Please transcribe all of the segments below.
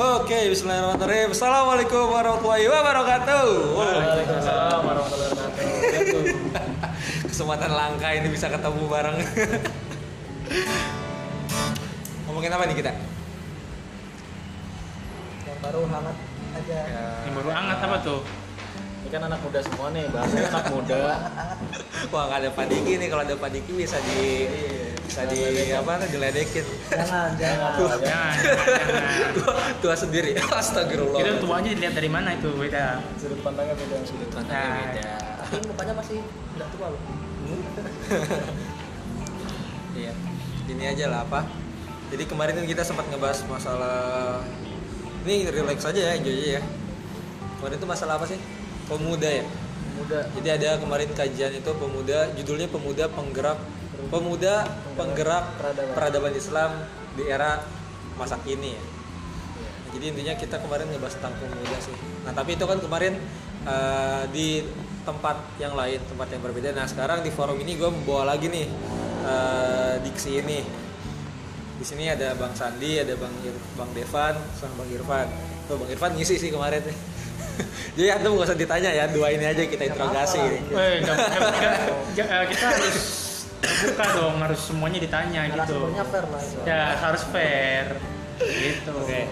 Oke, bismillahirrahmanirrahim. Assalamualaikum warahmatullahi wabarakatuh. Waalaikumsalam warahmatullahi wabarakatuh. Kesempatan langka ini bisa ketemu bareng. Ngomongin apa nih kita? Yang baru hangat aja. Yang baru hangat apa tuh? Ini kan anak muda semua nih, bahasanya anak muda. Wah, nggak ada Padiki nih. Kalau ada Padiki bisa di bisa di apa? Diledekin. Jangan, jangan. Jangan, jangan, jangan. Tua, tua sendiri. Astagfirullah. Itu tuanya dilihat dari mana itu beda. Sudut pandangnya beda. Sudut pandangnya Nah. beda. Tapi mukanya masih udah tua loh. Iya. Ini aja lah apa? Jadi kemarin kan kita sempat ngebahas masalah ini relax aja ya, enjoy aja ya. Kemarin itu masalah apa sih? Pemuda ya. Muda. Jadi ada kemarin kajian itu pemuda, judulnya pemuda penggerak pemuda penggerak Peradaban. Islam di era masa kini ya. Nah, jadi intinya kita kemarin ngebahas tentang pemuda sih. Nah tapi itu kan kemarin eh, di tempat yang lain, tempat yang berbeda. Nah sekarang di forum ini gue membawa lagi nih eh, diksi ini. Di sini ada Bang Sandi, ada Bang Ir- Bang Devan, sama Bang Irfan. Tuh Bang Irfan ngisi sih kemarin. Jadi antum gak usah ditanya ya, dua ini aja kita interogasi kita harus terbuka dong, harus semuanya ditanya gitu. Narasumbernya fair lah. Ya harus fair. Gitu. Oke.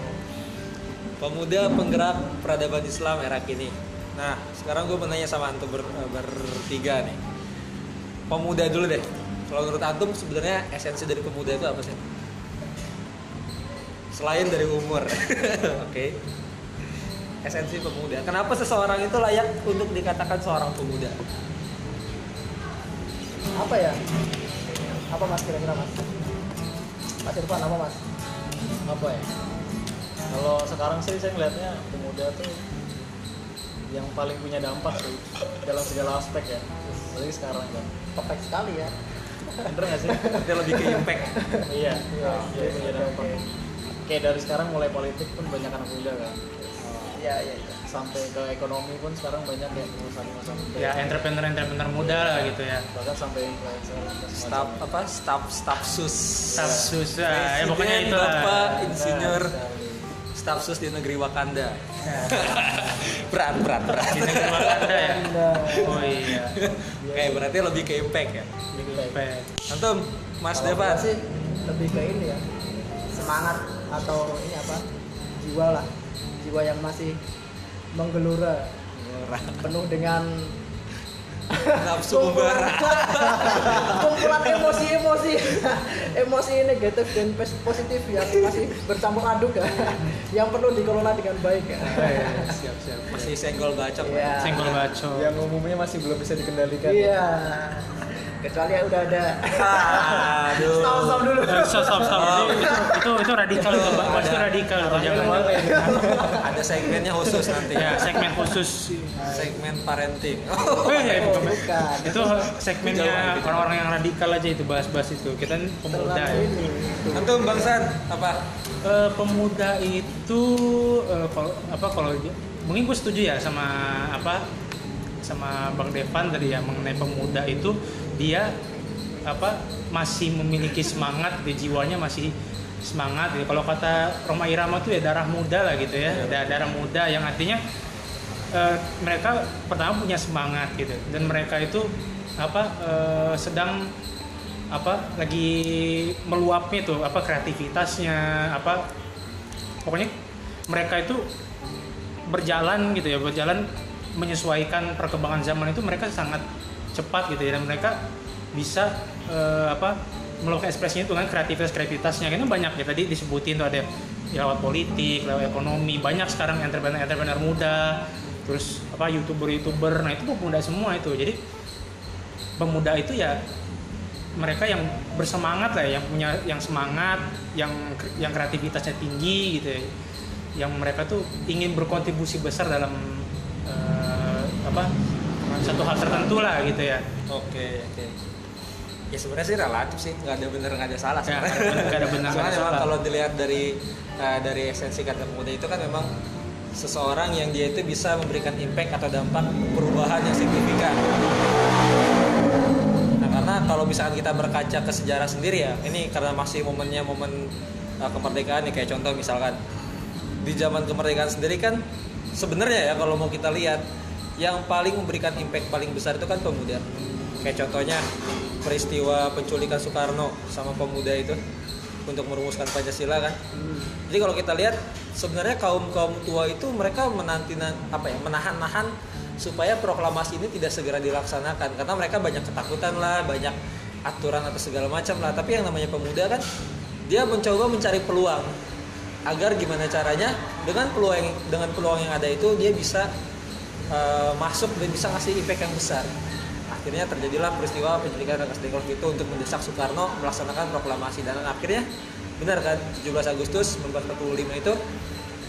Pemuda penggerak peradaban Islam era kini. Nah, sekarang gue menanya sama antum ber- eh, bertiga nih. Pemuda dulu deh. Kalau menurut antum sebenarnya esensi dari pemuda itu apa sih? Selain dari umur. Oke. Esensi pemuda. Kenapa seseorang itu layak untuk dikatakan seorang pemuda? Apa ya? Apa mas kira-kira mas? Mas Irfan apa mas? Apa ya? Kalau sekarang sih saya ngelihatnya pemuda tuh yang paling punya dampak sih dalam segala aspek ya. Apalagi sekarang kan. Perfect sekali ya. Bener nggak sih? Dia lebih ke impact. iya, jadi punya dampak. Kayak dari sekarang mulai politik pun banyak anak muda kan. Iya, iya, Sampai ke ekonomi pun sekarang banyak yang pengusaha-pengusaha muda. Ya entrepreneur-entrepreneur muda lah gitu ya. Bahkan sampai influencer. dan Staf semacamnya. apa? Staf staf sus. Staf sus, ya, ya pokoknya itu lah. Bapak insinyur Benar sekali. staf sus di negeri Wakanda. berat, berat, berat. Di negeri Wakanda ya. Oh iya. Oke, berarti lebih ke impact ya. Impact. Antum, Mas gua sih lebih ke ini ya semangat atau ini apa jiwa lah jiwa yang masih menggelora penuh dengan Nafsu membara. kumpulan emosi-emosi emosi negatif dan pos- positif yang masih bercampur aduk ya yang perlu dikelola dengan baik ya siap, siap. Masih senggol bacok. Iya. Senggol baco. yang umumnya masih belum bisa dikendalikan iya kecuali yang udah ada Aduh. stop stop dulu Stop, stop, stop. Oh. Itu, itu, itu, itu radikal itu, Pak. Mas, itu radikal itu. Jangan. Ada segmennya khusus nanti. Ya, segmen khusus. Segmen parenting. Ya, Oh, bukan. bukan itu segmennya orang-orang yang radikal aja itu bahas-bahas itu kita kan pemuda ya. ini Antum Bang San, apa? Eh, pemuda itu eh, kalau apa kalau dia- mungkin gue setuju ya sama apa sama Bang Devan tadi ya mengenai pemuda itu dia apa masih memiliki semangat di jiwanya masih semangat. Gitu. Kalau kata Roma Irama tuh ya darah muda lah gitu ya, Da- darah muda yang artinya eh, mereka pertama punya semangat gitu. Dan mereka itu apa eh, sedang apa lagi meluapnya tuh apa kreativitasnya apa pokoknya mereka itu berjalan gitu ya berjalan menyesuaikan perkembangan zaman itu mereka sangat cepat gitu ya dan mereka bisa eh, apa melakukan ekspresinya itu kan kreativitas kreativitasnya. Karena banyak ya tadi disebutin tuh ada ya lewat politik lewat ekonomi banyak sekarang entrepreneur entrepreneur muda terus apa youtuber youtuber. Nah itu pemuda semua itu. Jadi pemuda itu ya mereka yang bersemangat lah ya, yang punya yang semangat yang yang kreativitasnya tinggi gitu ya. Yang mereka tuh ingin berkontribusi besar dalam eh, apa satu hal tertentu lah gitu ya Oke, oke. Ya sebenarnya sih relatif sih, nggak ada bener nggak ada salah Ya, sebenarnya. nggak ada- benar, nggak Soalnya ada memang salah. kalau dilihat dari eh, dari esensi kata pemuda itu kan memang seseorang yang dia itu bisa memberikan impact atau dampak perubahan yang signifikan. Nah karena kalau misalkan kita berkaca ke sejarah sendiri ya, ini karena masih momennya momen uh, kemerdekaan nih kayak contoh misalkan di zaman kemerdekaan sendiri kan sebenarnya ya kalau mau kita lihat yang paling memberikan impact paling besar itu kan pemuda. Kayak contohnya peristiwa penculikan Soekarno sama pemuda itu untuk merumuskan Pancasila kan. Jadi kalau kita lihat sebenarnya kaum kaum tua itu mereka menanti apa ya menahan-nahan supaya proklamasi ini tidak segera dilaksanakan. Karena mereka banyak ketakutan lah banyak aturan atau segala macam lah. Tapi yang namanya pemuda kan dia mencoba mencari peluang agar gimana caranya dengan peluang dengan peluang yang ada itu dia bisa uh, masuk dan bisa ngasih impact yang besar. Akhirnya terjadilah peristiwa penculikan Rasdekov itu untuk mendesak Soekarno melaksanakan proklamasi. Dan akhirnya benar kan 17 Agustus 1945 itu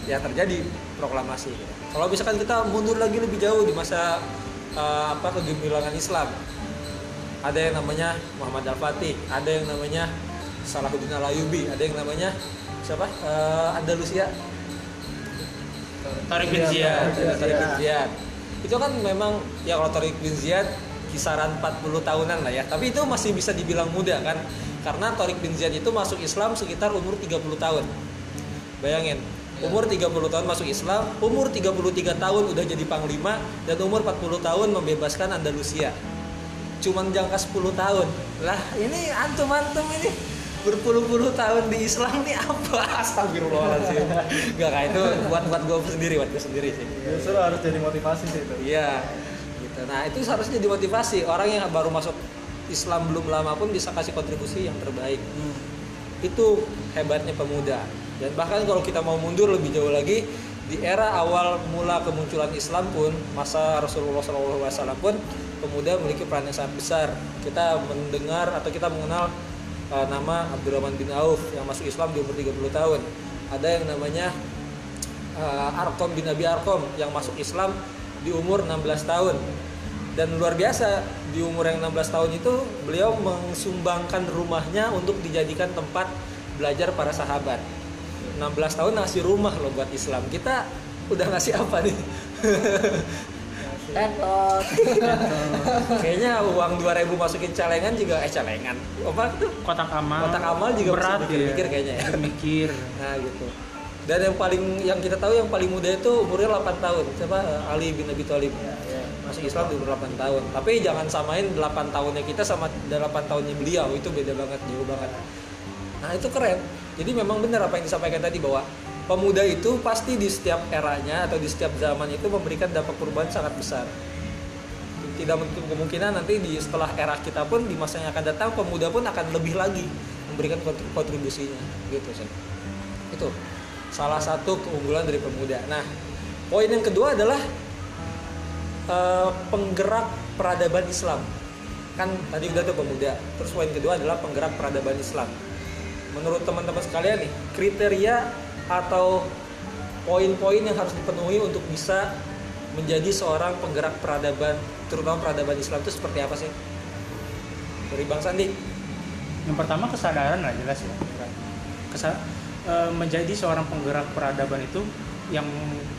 ya terjadi proklamasi. Kalau misalkan kita mundur lagi lebih jauh di masa uh, apa kegemilangan Islam ada yang namanya Muhammad Al-Fatih ada yang namanya Salahuddin Al-Ayyubi ada yang namanya siapa? Uh, Andalusia. Bin Ziyad. Tariq bin Ziyad itu kan memang ya kalau Tariq bin Ziyad kisaran 40 tahunan lah ya. Tapi itu masih bisa dibilang muda kan. Karena Tariq bin Ziyad itu masuk Islam sekitar umur 30 tahun. Bayangin umur 30 tahun masuk Islam umur 33 tahun udah jadi panglima dan umur 40 tahun membebaskan Andalusia. Cuman jangka 10 tahun. Lah ini antum-antum ini berpuluh-puluh tahun di Islam nih apa? Astagfirullahaladzim. Gak kayak itu buat buat gue sendiri buat gue sendiri sih. Justru harus jadi motivasi sih itu. Iya gitu. Nah itu seharusnya jadi motivasi. Orang yang baru masuk Islam belum lama pun bisa kasih kontribusi yang terbaik. Hmm. itu hebatnya pemuda. Dan bahkan kalau kita mau mundur lebih jauh lagi di era awal mula kemunculan Islam pun masa Rasulullah SAW pun pemuda memiliki peran yang sangat besar. Kita mendengar atau kita mengenal uh, nama Abdurrahman bin Auf yang masuk Islam di umur 30 tahun. Ada yang namanya uh, Arkom bin Abi Arkom yang masuk Islam di umur 16 tahun. Dan luar biasa di umur yang 16 tahun itu beliau mensumbangkan rumahnya untuk dijadikan tempat belajar para sahabat. 16 tahun ngasih rumah loh buat Islam. Kita udah ngasih apa nih Etot. Kayaknya uang 2000 masukin celengan juga eh celengan. Apa tuh? kotak amal Kotak amal juga berat mesti mikir-mikir ya. kayaknya ya. mikir Nah, gitu. Dan yang paling yang kita tahu yang paling muda itu umurnya 8 tahun. Siapa? Ali bin Abi Thalib. Masuk Islam di umur 8 tahun. Tapi jangan samain 8 tahunnya kita sama 8 tahunnya beliau. Itu beda banget, jauh banget. Nah, itu keren. Jadi memang benar apa yang disampaikan tadi bahwa pemuda itu pasti di setiap eranya atau di setiap zaman itu memberikan dampak perubahan sangat besar. Tidak menutup kemungkinan nanti di setelah era kita pun di masa yang akan datang pemuda pun akan lebih lagi memberikan kontri- kontribusinya gitu sih. Itu salah satu keunggulan dari pemuda. Nah, poin yang kedua adalah eh, penggerak peradaban Islam. Kan tadi udah tuh pemuda. Terus poin kedua adalah penggerak peradaban Islam. Menurut teman-teman sekalian nih, kriteria atau poin-poin yang harus dipenuhi untuk bisa menjadi seorang penggerak peradaban, terutama peradaban Islam itu seperti apa sih? Dari Bang Sandi. yang pertama kesadaran lah jelas ya Kesa- eh, menjadi seorang penggerak peradaban itu yang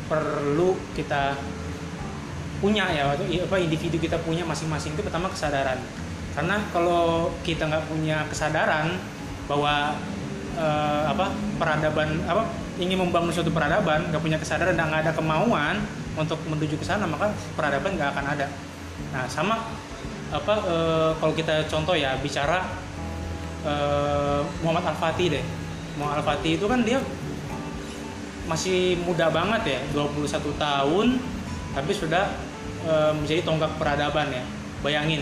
perlu kita punya ya atau apa individu kita punya masing-masing itu pertama kesadaran karena kalau kita nggak punya kesadaran bahwa eh, apa peradaban apa ingin membangun suatu peradaban nggak punya kesadaran dan nggak ada kemauan untuk menuju ke sana maka peradaban nggak akan ada. Nah sama apa eh, kalau kita contoh ya bicara eh, Muhammad Al Fatih deh. Muhammad Al Fatih itu kan dia masih muda banget ya 21 tahun tapi sudah eh, menjadi tonggak peradaban ya. Bayangin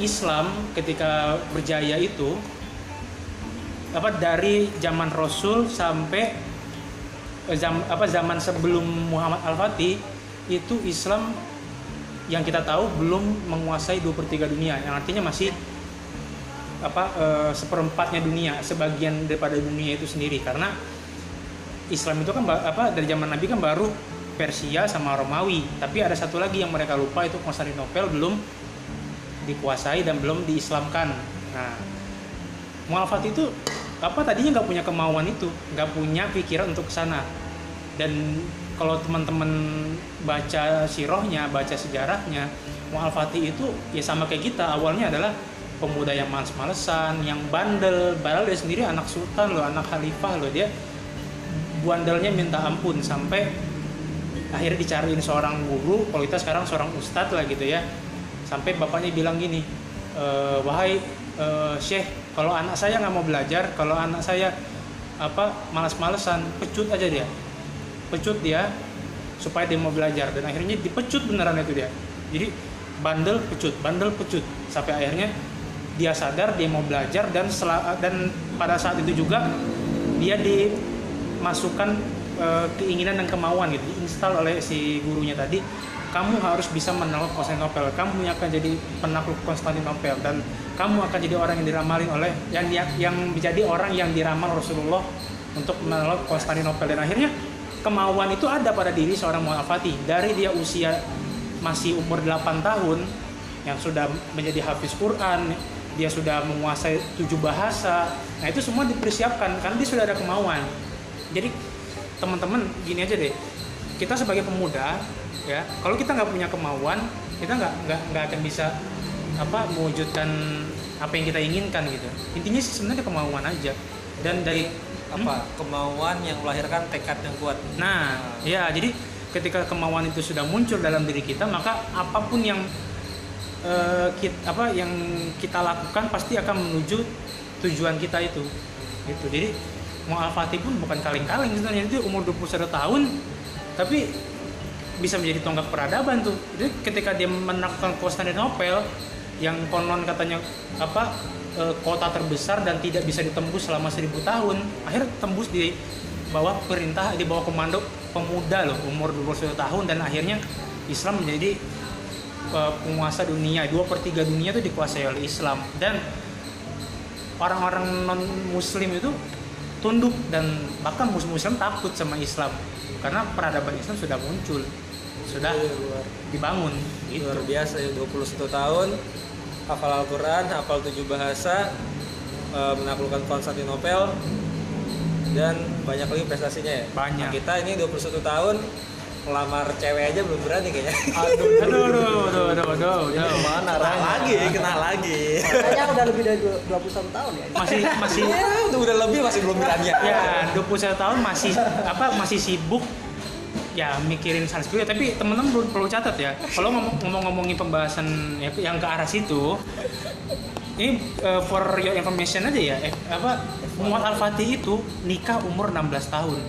Islam ketika berjaya itu apa dari zaman Rasul sampai eh, zam, apa zaman sebelum Muhammad Al Fatih itu Islam yang kita tahu belum menguasai 2 per 3 dunia. Yang artinya masih apa eh, seperempatnya dunia sebagian daripada dunia itu sendiri. Karena Islam itu kan apa dari zaman Nabi kan baru Persia sama Romawi. Tapi ada satu lagi yang mereka lupa itu Konstantinopel belum dikuasai dan belum diislamkan. Nah Mu'alafat itu apa tadinya nggak punya kemauan itu nggak punya pikiran untuk sana. Dan kalau teman-teman baca sirohnya baca sejarahnya Mu'alfati itu ya sama kayak kita. Awalnya adalah pemuda yang males-malesan yang bandel. Padahal dia sendiri anak sultan loh anak khalifah loh. Dia buandelnya minta ampun sampai akhirnya dicariin seorang guru. Kalau kita sekarang seorang ustadz lah gitu ya. Sampai bapaknya bilang gini "E, wahai e, syekh kalau anak saya nggak mau belajar kalau anak saya apa malas-malesan pecut aja dia. Pecut dia supaya dia mau belajar. Dan akhirnya dipecut beneran itu dia. Jadi bandel pecut bandel pecut. Sampai akhirnya dia sadar dia mau belajar dan dan pada saat itu juga dia dimasukkan eh, keinginan dan kemauan gitu. Diinstal oleh si gurunya tadi kamu harus bisa menakluk Konstantinopel kamu akan jadi penakluk Konstantinopel dan kamu akan jadi orang yang diramalin oleh yang yang, menjadi orang yang diramal Rasulullah untuk menakluk Konstantinopel. Dan akhirnya kemauan itu ada pada diri seorang Muhammad Al-Fatih. Dari dia usia masih umur 8 tahun yang sudah menjadi hafiz Quran dia sudah menguasai tujuh bahasa nah itu semua dipersiapkan karena dia sudah ada kemauan. Jadi teman-teman gini aja deh. Kita sebagai pemuda ya kalau kita nggak punya kemauan kita nggak nggak nggak akan bisa apa mewujudkan apa yang kita inginkan gitu intinya sih sebenarnya kemauan aja dan dari apa kemauan yang melahirkan tekad yang kuat Nah, ya jadi ketika kemauan itu sudah muncul dalam diri kita, maka apa pun yang eh, kit- apa yang kita lakukan pasti akan menuju tujuan kita itu. Gitu. Jadi mau Al-Fatih pun bukan kaleng-kaleng sebenarnya itu umur 21 tahun tapi bisa menjadi tonggak peradaban tuh. Jadi ketika dia menaklukkan Konstantinopel yang konon katanya apa eh, kota terbesar dan tidak bisa ditembus selama seribu tahun, akhirnya tembus di bawah perintah di bawah komando pemuda loh umur 21 tahun dan akhirnya Islam menjadi eh, penguasa dunia. Dua per tiga dunia itu dikuasai oleh Islam. Dan orang-orang non Muslim itu tunduk dan bahkan muslim-muslim takut sama Islam. Karena peradaban Islam sudah muncul sudah luar, dibangun gitu. luar biasa ya 21 tahun hafal Al-Quran hafal tujuh bahasa eh, menaklukkan Konstantinopel dan banyak lagi prestasinya ya Banyak. Nah, kita ini 21 tahun melamar cewek aja belum berani kayaknya Aduh, aduh aduh aduh aduh aduh, aduh. Mana kena lagi kena lagi Kayaknya udah lebih dari dua- 21 tahun ya. masih masih ya udah lebih masih belum berani ya 21 tahun masih apa masih sibuk ya mikirin sanskrit tapi temen-temen perlu, perlu catat ya. Kalau ngomong ngomong-ngomongin pembahasan ya, yang ke arah situ ini eh, for your information aja ya eh, apa Muhammad Al-Fatih itu nikah umur 16 tahun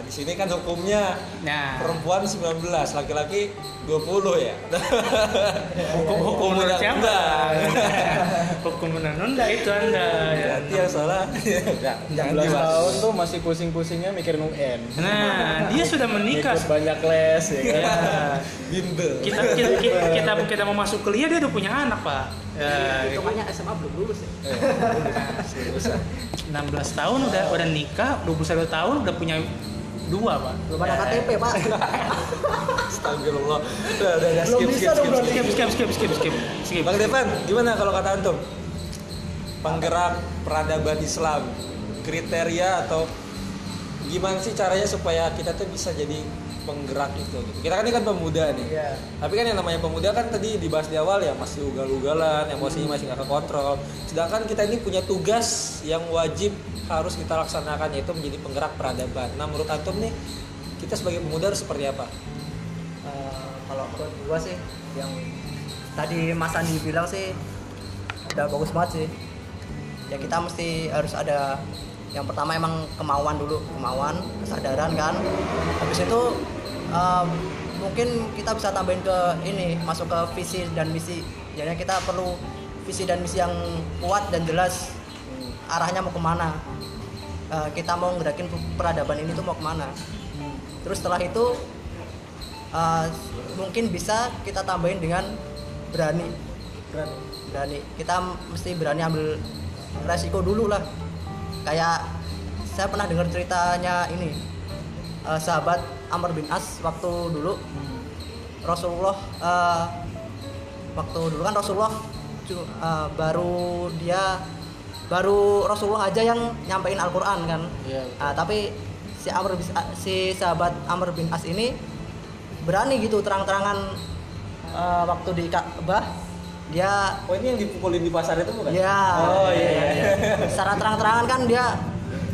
nah di sini kan hukumnya nah perempuan 19 laki-laki 20 ya hukum hukum undang-undang. hukum menunda itu anda ya. Berarti yang salah Enggak, jangan 16 dibahas. tahun tuh masih pusing-pusingnya mikirin UN. nah dia sudah menikah Ikut banyak les ya kan. ya bimbel kita kita, kita kita kita mau masuk kuliah dia udah punya anak pak ya, Hitungannya SMA belum lulus ya. Eh, seriusan. 16 tahun udah udah nikah 21 tahun udah punya dua pak. Belum ada KTP, Pak. Astagfirullah. Udah udah udah. Skip skip skip. skip skip skip skip skip skip. Bang Devan gimana kalau kata antum? Penggerak peradaban Islam. Kriteria atau gimana sih caranya supaya kita tuh bisa jadi penggerak itu gitu. kita kan ini kan pemuda nih Iya. tapi kan yang namanya pemuda kan tadi dibahas di awal ya masih ugal-ugalan emosinya masih nggak kekontrol sedangkan kita ini punya tugas yang wajib harus kita laksanakan yaitu menjadi penggerak peradaban nah menurut antum nih kita sebagai pemuda harus seperti apa Eh, kalau menurut gua sih yang tadi Mas Andi bilang sih udah bagus banget sih. Ya kita mesti harus ada yang pertama emang kemauan dulu, kemauan, kesadaran kan. Habis itu eh, mungkin kita bisa tambahin ke ini, masuk ke visi dan misi. Jadi kita perlu visi dan misi yang kuat dan jelas arahnya mau ke mana. Eh, kita mau ngerakin peradaban ini tuh mau ke mana. Terus setelah itu uh, mungkin bisa kita tambahin dengan berani Berani. berani kita mesti berani ambil resiko dulu lah kayak saya pernah dengar ceritanya ini uh, sahabat Amr bin As waktu dulu Rasulullah uh, waktu dulu kan Rasulullah uh, baru dia baru Rasulullah aja yang nyampein Al-Quran kan Iya. Nah, tapi si Amr bin- si sahabat Amr bin As ini berani gitu terang-terangan eh, waktu di Ka'bah dia oh ini yang dipukulin di pasar itu bukan ya oh iya, iya. secara terang-terangan kan dia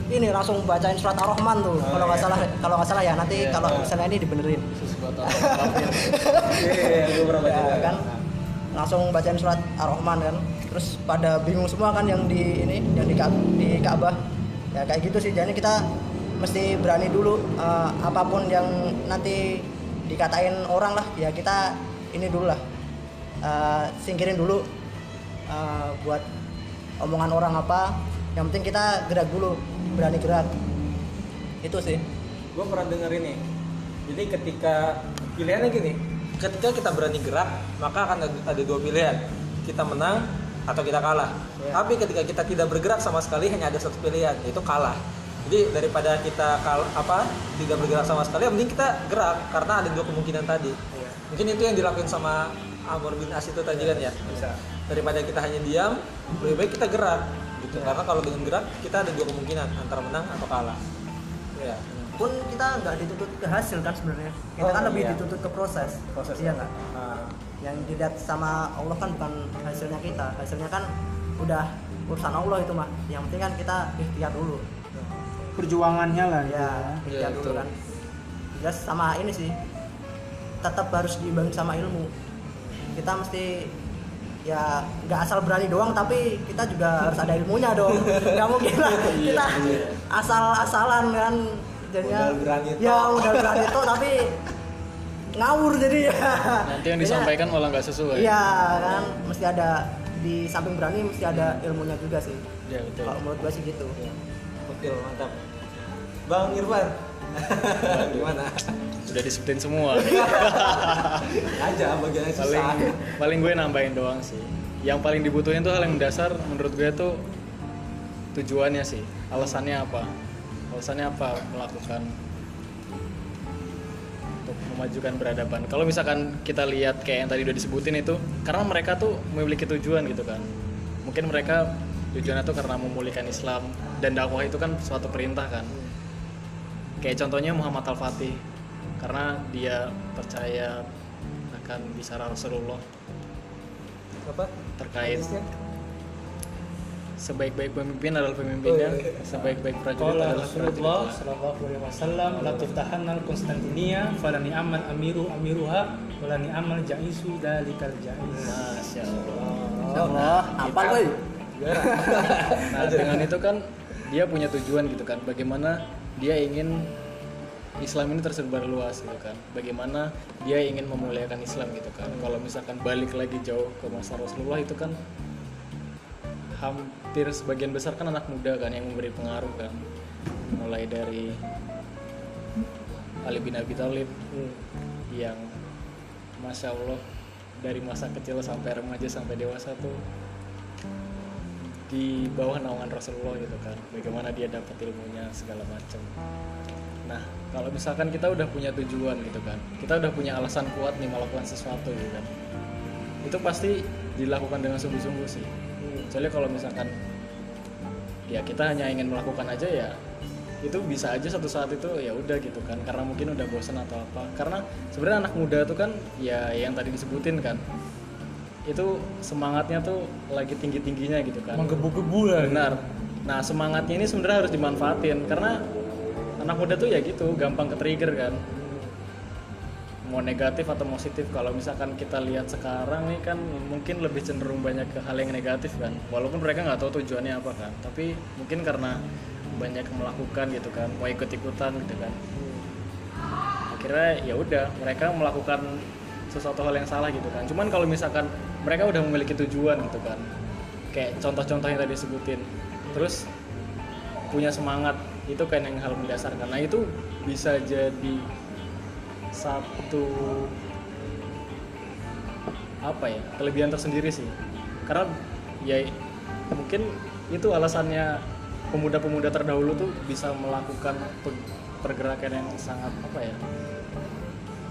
ini langsung bacain surat ar-rahman tuh Oh, kalau nggak iya. salah. Kalau nggak salah ya nanti Iya, kalau misalnya ini dibenerin. Iya, Ya, kan? Langsung bacain surat ar-rahman kan? Terus pada bingung semua kan yang di ini yang di, di Ka'bah. Ya kayak gitu sih. Jadi kita mesti berani dulu eh, apa pun yang nanti dikatain orang lah. Ya kita ini dulu lah. Eh, singkirin dulu eh, buat omongan orang apa. Yang penting kita gerak dulu berani gerak itu sih. Gue pernah denger ini jadi ketika pilihannya gini ketika kita berani gerak maka akan ada- dua pilihan. Kita menang atau kita kalah. Ya. tapi ketika kita tidak bergerak sama sekali hanya ada satu pilihan yaitu kalah. Jadi daripada kita kal apa tidak bergerak sama sekali penting kita gerak karena ada dua kemungkinan tadi. Iya. mungkin itu yang dilakukan sama Amr bin As itu tadi kan ya? Bisa. daripada kita hanya diam lebih baik kita gerak gitu. Karena kalau dengan gerak kita ada dua kemungkinan antara menang atau kalah. Ya pun kita nggak dituntut ke hasil kan sebenarnya. Kita Oh, kan lebih iya. dituntut ke proses. Proses. iya nggak? Nah, yang dilihat sama Allah kan bukan hasilnya kita. Hasilnya kan udah urusan Allah itu mah yang penting kan kita ikhtiar dulu. Perjuangannya lah gitu ya ya. ikhtiar Iya, dulu kan. Jelas sama ini sih. Tetap harus diimbangi sama ilmu. Kita mesti ya nggak asal berani doang tapi kita juga harus ada ilmunya dong nggak mungkin lah kita asal-asalan kan jadinya Modal berani ya udah berani tuh tapi ngawur jadi ya Nanti yang disampaikan malah nggak sesuai. Iya kan, mesti ada di samping berani mesti ada ilmunya juga sih. Iya, betul. Kalau menurut gua sih gitu. Oke, mantap. Bang Irfan. Gimana? Udah disebutin semua. Aja bagiannya paling susah. paling gue nambahin doang sih. Yang paling dibutuhin tuh hal yang dasar menurut gue tuh tujuannya sih. Alasannya apa? Alasannya apa melakukan untuk memajukan peradaban. Kalau misalkan kita lihat kayak yang tadi udah disebutin itu, karena mereka tuh memiliki tujuan gitu kan. Mungkin mereka tujuannya tuh karena memulihkan Islam dan dakwah itu kan suatu perintah kan. Kayak contohnya Muhammad Al-Fatih karena dia percaya akan bicara Rasulullah Apa? terkait Hadisnya? sebaik-baik pemimpin adalah pemimpinnya, Oh, iya. sebaik-baik prajurit adalah Rasulullah sallallahu alaihi wasallam la tuftahanna al-Konstantinia fala ni'amal amiru amiruha wala ni'amal jaisu dalikal jais. Masya Allah. Apa boy? Nah dengan itu kan dia punya tujuan gitu kan, bagaimana dia ingin Islam ini tersebar luas gitu kan, bagaimana dia ingin memuliakan Islam gitu kan. Kalau misalkan balik lagi jauh ke masa Rasulullah itu kan hampir sebagian besar kan anak muda kan yang memberi pengaruh kan, mulai dari Ali bin Abi Thalib yang masya Allah dari masa kecil sampai remaja sampai dewasa tuh di bawah naungan Rasulullah gitu kan. Bagaimana dia dapat ilmunya segala macam. Nah kalau misalkan kita udah punya tujuan gitu kan kita udah punya alasan kuat nih melakukan sesuatu gitu kan itu pasti dilakukan dengan sungguh-sungguh sih. Kecuali kalau misalkan ya kita hanya ingin melakukan aja ya itu bisa aja satu saat itu ya udah gitu kan karena mungkin udah bosan atau apa. Karena sebenarnya anak muda tuh kan ya yang tadi disebutin kan itu semangatnya tuh lagi tinggi tingginya gitu kan. Menggebu-gebu lah. benar. Nah semangatnya ini sebenarnya harus dimanfaatin karena anak muda tuh ya gitu gampang ke trigger kan. Mau negatif atau positif kalau misalkan kita lihat sekarang nih kan mungkin lebih cenderung banyak ke hal yang negatif kan. Walaupun mereka nggak tahu tujuannya apa kan tapi mungkin karena banyak melakukan gitu kan mau ikut ikutan gitu kan. Akhirnya ya udah mereka melakukan sesuatu hal yang salah gitu kan. Cuman kalau misalkan mereka udah memiliki tujuan gitu kan kayak contoh-contoh yang tadi sebutin terus punya semangat itu kan yang hal mendasar karena itu bisa jadi satu apa ya kelebihan tersendiri sih karena ya mungkin itu alasannya pemuda-pemuda terdahulu tuh bisa melakukan pe- pergerakan yang sangat apa ya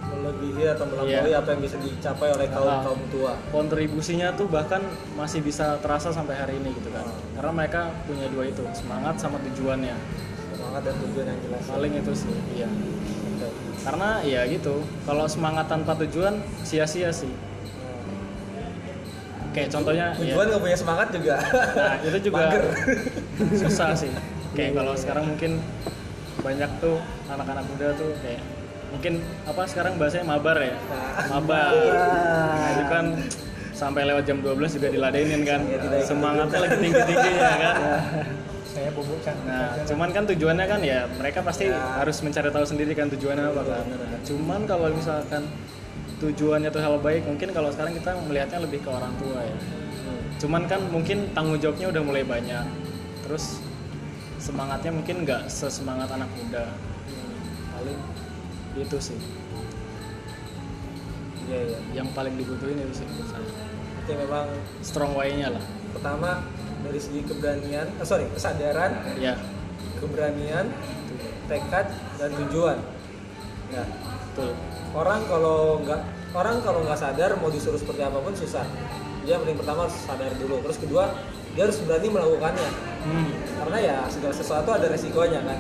Melebihi atau melampaui Iya. apa yang bisa dicapai oleh kaum Ah. kaum tua. kontribusinya tuh bahkan masih bisa terasa sampai hari ini gitu kan karena mereka punya dua itu semangat sama tujuannya Semangat dan tujuan yang jelas. paling itu sih iya. Karena ya gitu. Kalau semangat tanpa tujuan sia-sia sih. Kayak contohnya ya, Tujuan nggak punya semangat juga. nah itu juga Mager. susah sih. Kayak kalau sekarang mungkin banyak tuh anak-anak muda tuh kayak mungkin apa sekarang bahasanya mabar ya? Mabar. Nah, itu kan sampai lewat jam 12 juga diladenin kan. Semangatnya lagi tinggi-tingginya kan saya bubuk can Nah, cuman kan tujuannya kan ya mereka pasti harus mencari tahu sendiri kan tujuannya apa kan. Cuman kalau misalkan tujuannya tuh hal baik, mungkin kalau sekarang kita melihatnya lebih ke orang tua ya. Cuman kan mungkin tanggung jawabnya udah mulai banyak. Terus semangatnya mungkin nggak sesemangat anak muda. Paling itu sih Iya iya. yang paling dibutuhin itu sih menurut saya. Itu memang Strong way-nya lah. pertama dari segi keberanian, eh, sorry kesadaran, Ya, keberanian, tekad dan tujuan. Ya. betul. Orang kalau nggak orang kalau nggak sadar mau disuruh seperti apa pun susah. Dia paling pertama harus sadar dulu. Terus kedua dia harus berani melakukannya. Hmm. Karena ya segala sesuatu ada resikonya kan.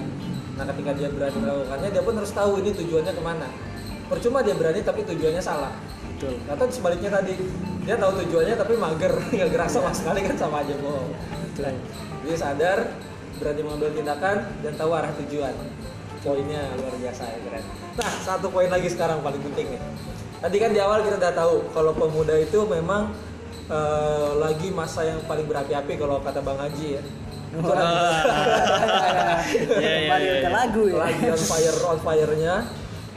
Nah ketika dia berani melakukannya dia pun harus tahu ini tujuannya ke mana. Percuma dia berani tapi tujuannya salah. Betul. Atau sebaliknya tadi dia tahu tujuannya tapi mager nggak gerak sama sekali kan sama aja bohong. Betul. Dia sadar berani mengambil tindakan dan tahu arah tujuan. Poinnya luar biasa ya keren. Nah satu poin lagi sekarang paling penting nih. Tadi kan di awal kita udah tahu kalau pemuda itu memang eh, lagi masa yang paling berapi-api kalau kata Bang Haji ya. Itu lagi, Iya, iya, Kembali iya. ke lagu ya lagi on fire on fire-nya,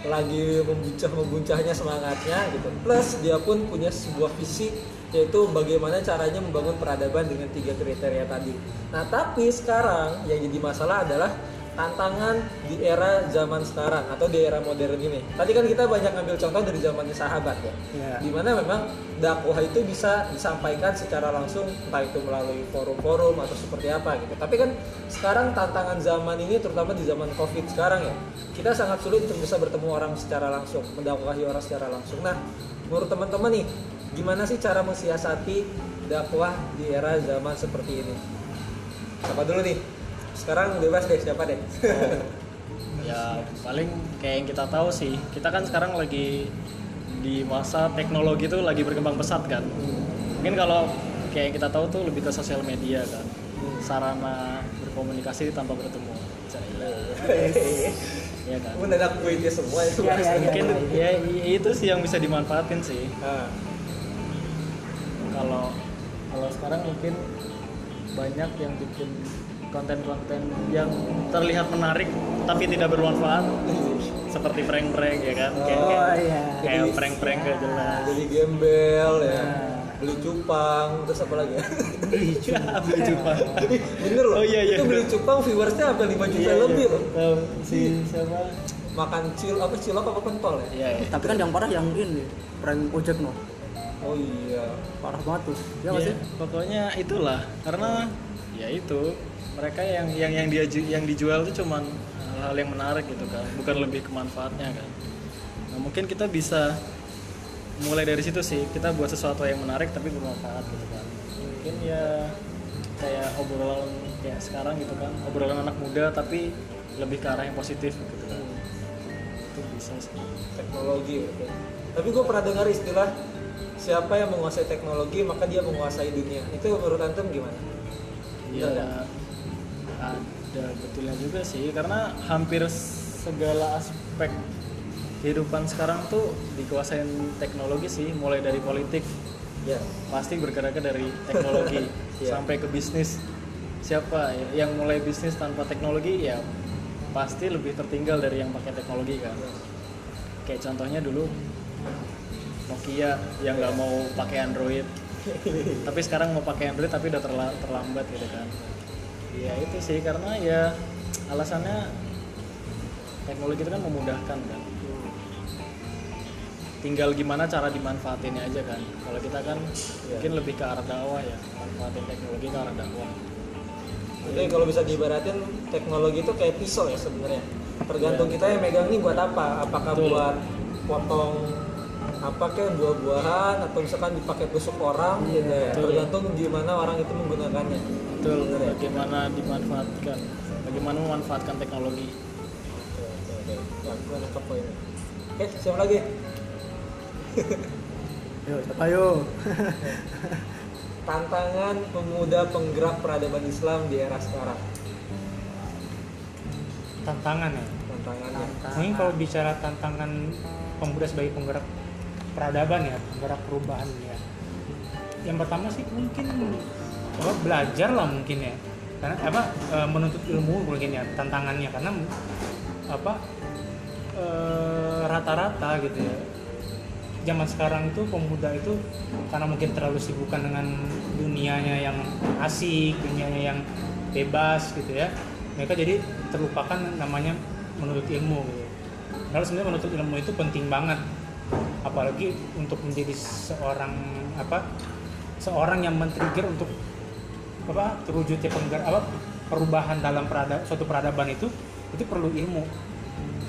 lagi membuncah membuncahnya semangatnya gitu. Plus dia pun punya sebuah visi yaitu bagaimana caranya membangun peradaban dengan tiga kriteria tadi. Nah tapi sekarang yang jadi masalah adalah tantangan di era zaman sekarang atau di era modern ini. Tadi kan kita banyak ngambil contoh dari zamannya sahabat ya, Iya. di mana memang dakwah itu bisa disampaikan secara langsung entah itu melalui forum-forum atau seperti apa gitu. Tapi kan sekarang tantangan zaman ini terutama di zaman covid sekarang ya, kita sangat sulit untuk bisa bertemu orang secara langsung, mendakwahi orang secara langsung. Nah, menurut teman-teman nih, gimana sih cara mensiasati dakwah di era zaman seperti ini? Siapa dulu nih? Sekarang bebas deh, siapa deh? ya paling kayak yang kita tahu sih kita kan sekarang lagi di masa teknologi tuh lagi berkembang pesat kan. Mungkin kalau kayak yang kita tahu tuh lebih ke sosial media kan. Sarana berkomunikasi tanpa bertemu. Ya kan? Mendadak kuitnya semua itu. Iya, iya. mungkin ya i- itu sih yang bisa dimanfaatin sih. Kalau kalau sekarang mungkin banyak yang bikin konten-konten yang terlihat menarik tapi tidak bermanfaat seperti prank-prank ya kan kayak, Oh kayak, iya kayak prank-prank gak jelas jadi gembel ya. Nah. Beli cupang, terus apa lagi ya? beli cupang Bener loh. Oh, iya, iya. Itu beli cupang viewersnya sampai 5 juta Iya, lebih iya. loh. Tahu, si siapa Makan cil apa cilok apa pentol ya? iya iya. Tapi kan yang parah yang ini Prank ojek no Oh iya. Parah banget tuh Ya Iya, sih? pokoknya itulah karena ya itu mereka yang yang yang dia yang dijual tuh cuman hal-hal yang menarik gitu kan bukan lebih ke manfaatnya kan nah mungkin kita bisa mulai dari situ sih kita buat sesuatu yang menarik tapi bermanfaat gitu kan mungkin ya kayak obrolan kayak sekarang gitu kan obrolan anak muda tapi lebih ke arah yang positif gitu kan itu bisa sih Teknologi. oke. Tapi gue pernah dengar istilah siapa yang menguasai teknologi maka dia menguasai dunia. Itu menurut antum gimana? Iya, ada betulnya juga sih karena hampir segala aspek kehidupan sekarang tuh dikuasain teknologi sih, mulai dari politik Ya. pasti bergeraknya dari teknologi Iya. sampai ke bisnis. Siapa ya- yang mulai bisnis tanpa teknologi ya pasti lebih tertinggal dari yang pakai teknologi kan. Kayak contohnya dulu Nokia yang nggak mau pakai Android tapi sekarang mau pakai Android tapi udah terla- terlambat gitu kan ya itu sih karena ya alasannya teknologi itu kan memudahkan kan tinggal gimana cara dimanfaatinnya aja kan kalau kita kan mungkin lebih ke arah dakwah ya manfaatin teknologi ke arah dakwah Jadi kalau bisa diibaratin teknologi itu kayak pisau ya sebenarnya. Tergantung kita yang megang ini buat apa? Apakah Betul. buat potong apa kayak buah-buahan atau misalkan dipakai tusuk orang gitu ya. Tergantung gimana orang itu menggunakannya. Betul ya? bagaimana dimanfaatkan bagaimana memanfaatkan teknologi Oke, poinnya. Oke, siapa lagi? Yo siapa yo Tantangan pemuda penggerak peradaban Islam di era sekarang. tantangan ya tantangannya mungkin kalau bicara tantangan pemuda sebagai penggerak peradaban ya penggerak perubahan ya yang pertama sih mungkin apa, belajar lah mungkin ya. Karena apa eh, menuntut ilmu mungkin ya tantangannya. Karena apa eh, rata-rata gitu ya. Zaman sekarang itu pemuda itu karena mungkin terlalu sibukkan dengan dunianya yang asik dunianya yang bebas gitu ya mereka jadi terlupakan namanya menuntut ilmu gitu. Padahal sebenarnya menuntut ilmu itu penting banget. Apalagi untuk menjadi seorang apa seorang yang men-trigger untuk apa terwujudnya penggerak apa perubahan dalam perada, suatu peradaban itu itu perlu ilmu.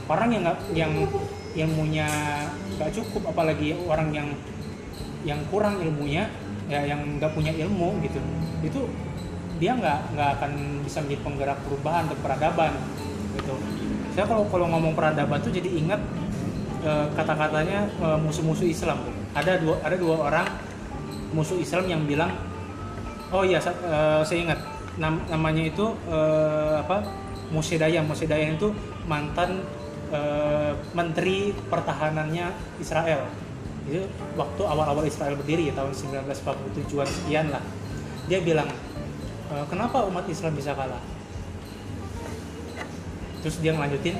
Orang yang nggak yang ilmunya nggak cukup apalagi orang yang yang kurang ilmunya ya yang nggak punya ilmu gitu itu dia nggak nggak akan bisa menjadi penggerak perubahan atau peradaban gitu. Saya kalau kalau ngomong peradaban tuh jadi ingat eh, kata-katanya eh, musuh-musuh Islam. Ada dua ada dua orang musuh Islam yang bilang oh iya eh, saya ingat. Nam- namanya itu eh, apa? Moshe Dayan Moshe Dayan itu mantan eh, menteri pertahanannya Israel. Itu waktu awal-awal Israel berdiri ya tahun 1947-an sekian lah. Dia bilang "E, kenapa umat Islam bisa kalah? Terus dia ngelanjutin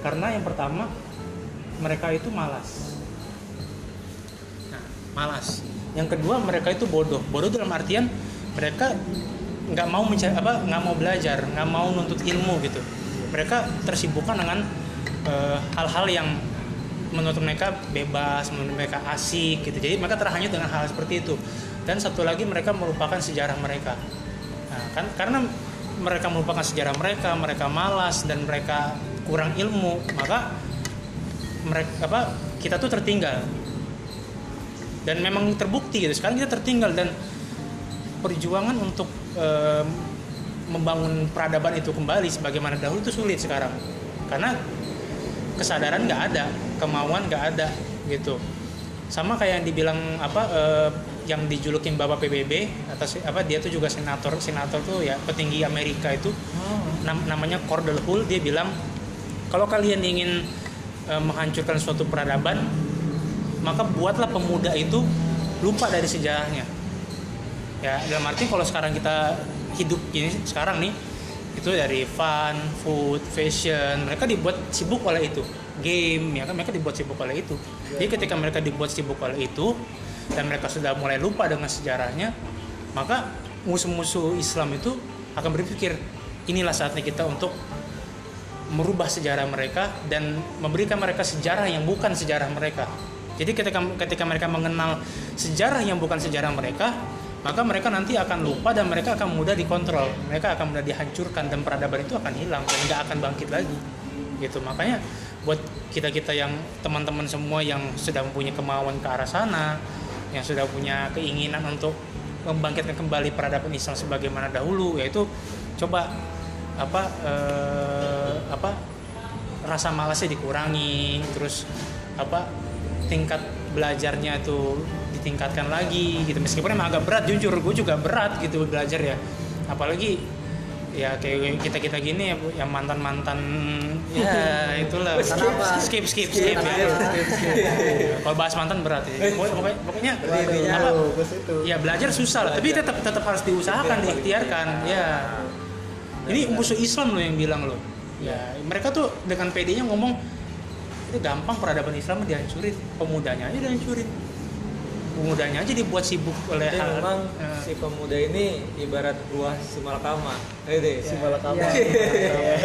karena yang pertama mereka itu malas. Nah, malas. Yang kedua mereka itu bodoh. Bodoh dalam artian mereka nggak mau mencari apa nggak mau belajar nggak mau nuntut ilmu gitu. Mereka tersibukkan dengan eh, hal-hal yang menurut mereka bebas menurut mereka asik gitu. Jadi mereka terhanyut dengan hal seperti itu. Dan satu lagi mereka melupakan sejarah mereka. Nah, kan karena mereka melupakan sejarah mereka mereka malas dan mereka kurang ilmu maka mereka apa kita tuh tertinggal. Dan memang terbukti gitu. Sekarang kita tertinggal dan perjuangan untuk em, membangun peradaban itu kembali sebagaimana dahulu itu sulit sekarang. Karena kesadaran nggak ada kemauan nggak ada gitu. Sama kayak yang dibilang apa eh, yang dijulukin bapak PBB atau apa dia tuh juga senator senator tuh ya petinggi Amerika itu. Nam- namanya Cordell Hull dia bilang kalau kalian ingin eh, menghancurkan suatu peradaban maka buatlah pemuda itu lupa dari sejarahnya ya dalam arti kalau sekarang kita hidup ini sekarang nih itu dari fun, food, fashion mereka dibuat sibuk oleh itu game ya kan mereka dibuat sibuk oleh itu jadi ketika mereka dibuat sibuk oleh itu dan mereka sudah mulai lupa dengan sejarahnya maka musuh-musuh Islam itu akan berpikir inilah saatnya kita untuk merubah sejarah mereka dan memberikan mereka sejarah yang bukan sejarah mereka. Jadi ketika ketika mereka mengenal sejarah yang bukan sejarah mereka, maka mereka nanti akan lupa dan mereka akan mudah dikontrol. Mereka akan mudah dihancurkan dan peradaban itu akan hilang dan nggak akan bangkit lagi. Gitu. Makanya buat kita-kita yang teman-teman semua yang sudah mempunyai kemauan ke arah sana, yang sudah punya keinginan untuk membangkitkan kembali peradaban Islam sebagaimana dahulu, yaitu coba apa eh, apa rasa malasnya dikurangi terus apa tingkat belajarnya itu ditingkatkan lagi gitu. Meskipun emang agak berat jujur gue juga berat gitu belajar ya. Apalagi ya kayak kita kita gini ya Bu, yang mantan mantan ya itulah. Kenapa? skip skip skip, ya. kalau bahas mantan berat ya. Pokoknya pokoknya, pokoknya apa? ya belajar susah lah. Tapi tetap tetap harus diusahakan diikhtiarkan ya. Ini musuh Islam loh yang bilang loh. Ya. Mereka tuh dengan PD-nya ngomong itu gampang peradaban Islam dihancurin pemudanya aja dihancurin pemudanya aja dibuat sibuk oleh Jadi hal memang eh, si pemuda ini ibarat buah si malakama. Gitu. Si malakama.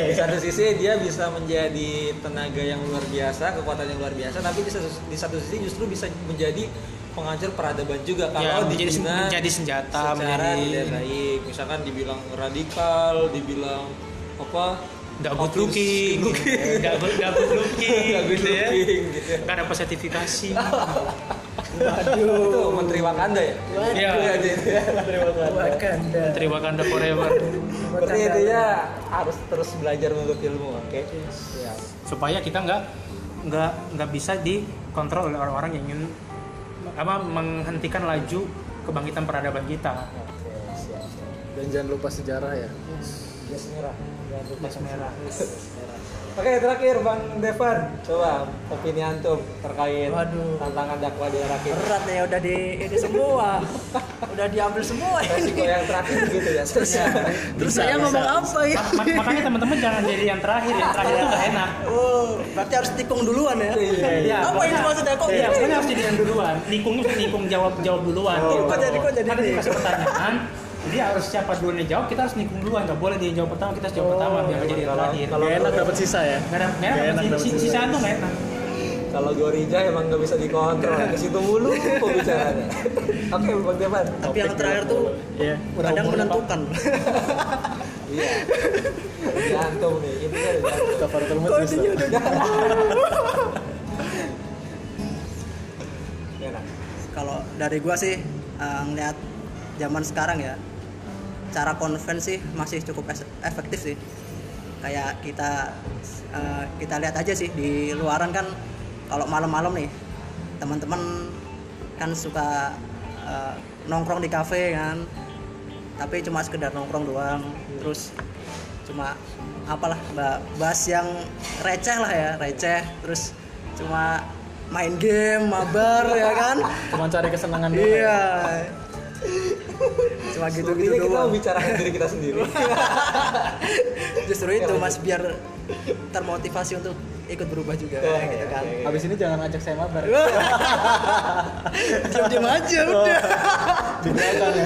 di satu sisi dia bisa menjadi tenaga yang luar biasa, kekuatan yang luar biasa, tapi di satu, di satu sisi justru bisa menjadi penghancur peradaban juga ya, kalau menjadi, dibina menjadi senjata secara menjadi tidak baik. Misalkan dibilang radikal, dibilang apa? Nggak good looking nggak good nggak good looking Nggak good gitu ya looking, gitu ya. nggak dapat sertifikasi Itu menteri Wakanda ya? Iya. Ya. Wakanda. Menteri Wakanda Forever Berarti intinya harus terus belajar menuntut ilmu, oke? Ya. supaya kita nggak nggak nggak bisa dikontrol oleh orang-orang yang ingin apa menghentikan laju kebangkitan peradaban kita Oke, siap, siap. Dan jangan lupa sejarah ya. Jas merah. Jangan lupa merah. Oke terakhir Bang Devan, coba opini antum terkait Waduh. tantangan dakwah di era kini. berat ya udah di ini semua udah diambil semua Resiko ini yang terakhir gitu ya. Terus terus saya ngomong apa ya Ma- ma- makanya teman-teman jangan jadi yang terakhir yang terakhir itu nggak enak oh berarti harus tikung duluan ya Iya, apa pokoknya- itu maksudnya kok Iya, gitu? harus jadi yang duluan. Nikung nikung jawab jawab duluan. Oh, gitu. kok jadi- kok jadi Kan dikasih pertanyaan, jadi harus siapa dulu yang jawab, kita harus nikung duluan. Nggak boleh dia jawab pertama, kita harus jawab pertama biar nggak jadi yang kalau- terakhir. kalau- Gak enak dapat sisa ya. Nggak ada, nggak enak. enak sisa. Sisaan tuh nggak enak. kalau Gorija emang nggak bisa dikontrol, ke situ mulu pembicaranya. Oke Bang Devan. tapi yang terakhir tuh Iya. kadang menentukan Iya. Antum nih, intinya majlis. intinya lah. udah Enak. kalau dari gua sih eh, ngeliat zaman sekarang ya cara konven sih masih cukup efektif sih. Kayak kita eh, kita lihat aja sih di luaran kan kalau malam-malam nih teman-teman kan suka eh, nongkrong di kafe kan tapi cuma sekedar nongkrong doang. Terus cuma apalah ba- bahas yang receh lah ya receh. Terus cuma main game mabar ya kan? Cuma cari kesenangan doang. iya cuma gitu gitu Sepertinya kita doang membicarakan diri kita sendiri. justru itu mas biar termotivasi untuk ikut berubah juga Oke, gitu kan Habis ini jangan ajak saya mabar. diam diam aja udah Di belakang ya.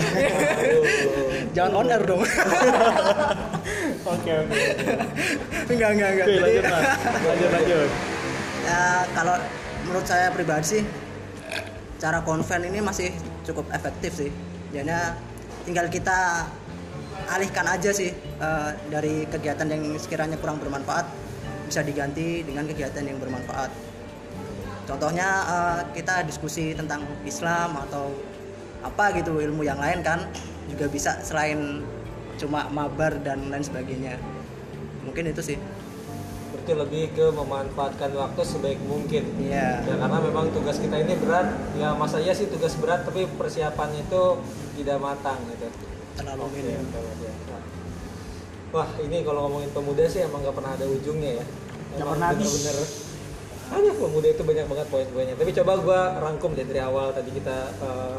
jangan on air dong Oke oke. enggak enggak enggak Oke Jadi, lanjut mas. Lanjut lanjut. ya, kalau menurut saya pribadi sih cara konven ini masih cukup efektif sih jadi tinggal kita alihkan aja sih eh, dari kegiatan yang sekiranya kurang bermanfaat bisa diganti dengan kegiatan yang bermanfaat. Contohnya eh, kita diskusi tentang Islam atau apa gitu ilmu yang lain kan juga bisa selain cuma mabar dan lain sebagainya. Mungkin itu sih Berarti lebih ke memanfaatkan waktu sebaik mungkin. iya Ya karena memang tugas kita ini berat. Ya masa iya sih tugas berat, tapi persiapannya itu tidak matang gitu. terlalu minim biasa. Wah ini kalau ngomongin pemuda sih emang gak pernah ada ujungnya ya. Emang pernah habis. bener-bener ada pemuda itu banyak banget poin-poinnya. Tapi coba gua rangkum deh dari awal tadi kita eh,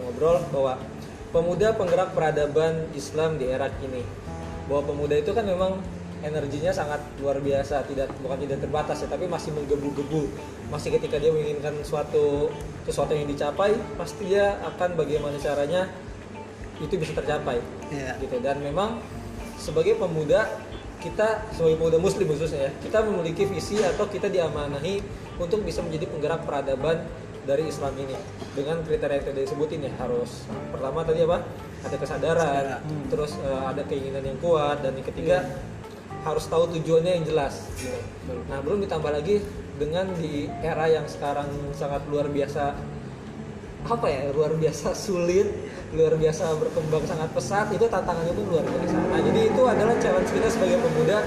ngobrol bahwa pemuda penggerak peradaban Islam di era kini. Bahwa pemuda itu kan memang energinya sangat luar biasa, tidak bukan tidak terbatas ya, tapi masih menggebu-gebu. Masih ketika dia menginginkan suatu sesuatu yang dicapai, pasti dia akan bagaimana caranya itu bisa tercapai. Iya. gitu. Dan memang sebagai pemuda kita sebagai pemuda muslim khususnya ya kita memiliki visi atau kita diamanahi untuk bisa menjadi penggerak peradaban dari Islam ini. Dengan kriteria yang tadi disebutin ya harus pertama tadi apa? Ada kesadaran terus eh, ada keinginan yang kuat dan yang ketiga harus tahu tujuannya yang jelas. Nah belum ditambah lagi dengan di era yang sekarang sangat luar biasa apa ya luar biasa sulit luar biasa berkembang sangat pesat itu tantangannya pun luar biasa. Nah jadi itu adalah challenge kita sebagai pemuda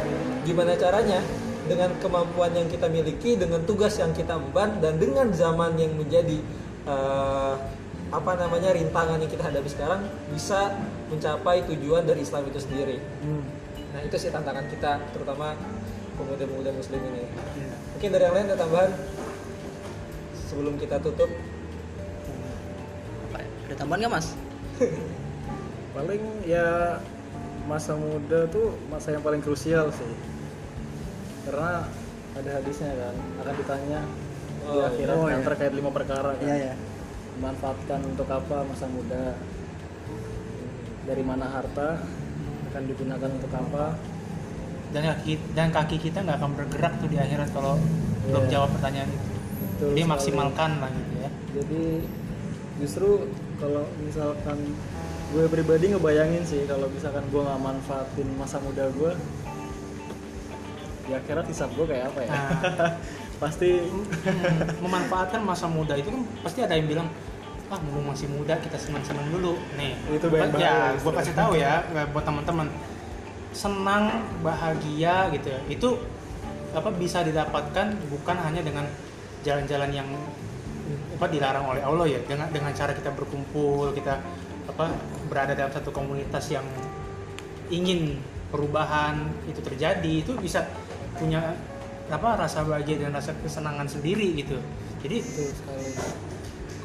gimana caranya dengan kemampuan yang kita miliki dengan tugas yang kita emban dan dengan zaman yang menjadi eh, apa namanya rintangan yang kita hadapi sekarang bisa mencapai tujuan dari Islam itu sendiri nah itu sih tantangan kita terutama pemuda-pemuda muslim ini mungkin dari yang lain ada tambahan sebelum kita tutup Apa ya? ada tambahan nggak mas Paling ya masa muda tuh masa yang paling krusial sih. Karena ada hadisnya kan akan ditanya di Oh, akhirat oh, kan iya. terkait lima perkara kan. iya ya Manfaatkan untuk apa masa muda? Dari mana harta akan digunakan untuk apa? Dan kaki dan kaki kita nggak akan bergerak tuh di akhirat kalau belum Iya. jawab pertanyaan itu. Betul Jadi sekali. maksimalkan lah gitu ya. Jadi justru kalau misalkan gue pribadi ngebayangin sih kalau misalkan gue nggak manfaatin masa muda gue di akhirat hisap gue kayak apa ya? Nah. Pasti Hmm, memanfaatkan masa muda itu kan pasti ada yang bilang ah mumpung masih muda kita senang-senang dulu. Nih Itu banyak ya gue kasih tahu ya buat teman-teman. Senang bahagia gitu ya. Itu apa bisa didapatkan bukan hanya dengan jalan-jalan yang apa dilarang oleh Allah ya. Dengan dengan cara kita berkumpul kita apa berada dalam satu komunitas yang ingin perubahan itu terjadi itu bisa punya apa rasa bahagia dan rasa kesenangan sendiri gitu. Jadi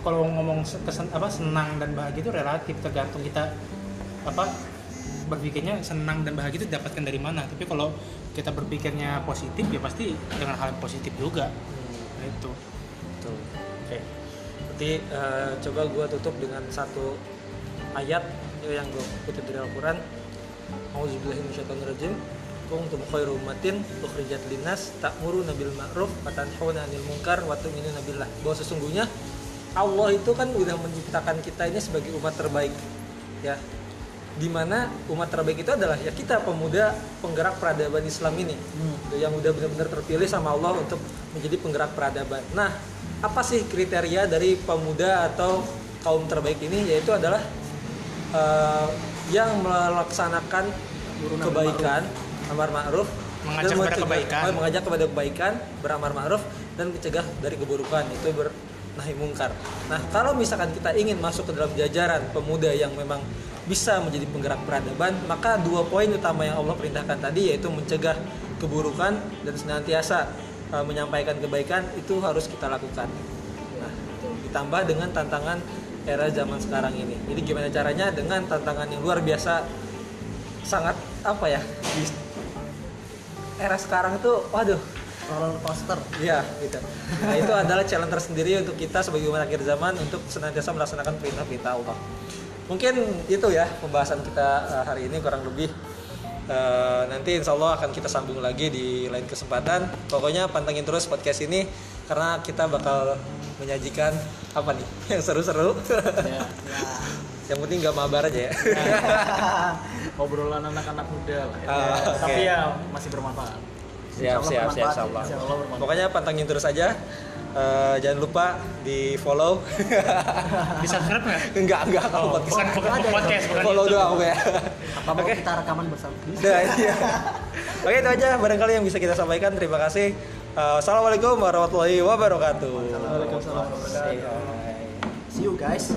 kalau ngomong se- kesen, apa senang dan bahagia itu relatif tergantung kita apa berpikirnya senang dan bahagia itu didapatkan dari mana tapi kalau kita berpikirnya positif ya pasti dengan hal yang positif juga Nah, itu Betul. Oke. Berarti eh, coba gua tutup dengan satu ayat yang gue kutip dari Al-Qur'an. Auzubillahi minasyaitonirrajim. Kuntum khairu ummatin ukhrijat linnas ta'muruna bil ma'ruf wa tanhauna 'anil munkar wa tu'minuna billah. Bahwa sesungguhnya Allah itu kan udah menciptakan kita ini sebagai umat terbaik. Ya. Di mana umat terbaik itu adalah ya kita pemuda penggerak peradaban Islam ini yang udah benar-benar terpilih sama Allah untuk menjadi penggerak peradaban. Nah, apa sih kriteria dari pemuda atau kaum terbaik ini? Yaitu adalah eh, yang melaksanakan kebaikan, amar ma'ruf, Mengajak dan kepada kebaikan. oh, mengajak kepada kebaikan, beramar ma'ruf dan mencegah dari keburukan. Itu bernahi mungkar. Nah, kalau misalkan kita ingin masuk ke dalam jajaran pemuda yang memang bisa menjadi penggerak peradaban, maka dua poin utama yang Allah perintahkan tadi yaitu mencegah keburukan dan senantiasa uh, menyampaikan kebaikan itu harus kita lakukan. Nah, ditambah dengan tantangan era zaman sekarang ini. Jadi gimana caranya dengan tantangan yang luar biasa sangat apa ya? di era sekarang itu waduh roller coaster Iya, gitu. Nah, itu adalah challenge tersendiri untuk kita sebagai umat akhir zaman untuk senantiasa melaksanakan perintah-perintah Allah. Mungkin itu ya pembahasan kita uh, hari ini kurang lebih. Uh, nanti insya Allah akan kita sambung lagi di lain kesempatan. Pokoknya pantengin terus podcast ini karena kita bakal menyajikan apa nih yang seru-seru. Ya, yang penting gak mabar aja ya. obrolan anak-anak muda lah. ya. Ah, oke. Tapi ya masih bermanfaat. Siap, siap, siap, bermanfaat. Pokoknya pantengin terus aja. Uh, jangan lupa di follow. di subscribe nggak enggak, enggak kalau podcast. bukan bukan podcast bukan follow doang ya. apa mau kita rekaman bersama Nah, iya. Oke itu aja barangkali yang bisa kita sampaikan. Terima kasih. Uh, Assalamualaikum warahmatullahi wabarakatuh. Waalaikumsalam warahmatullahi wabarakatuh. see you guys.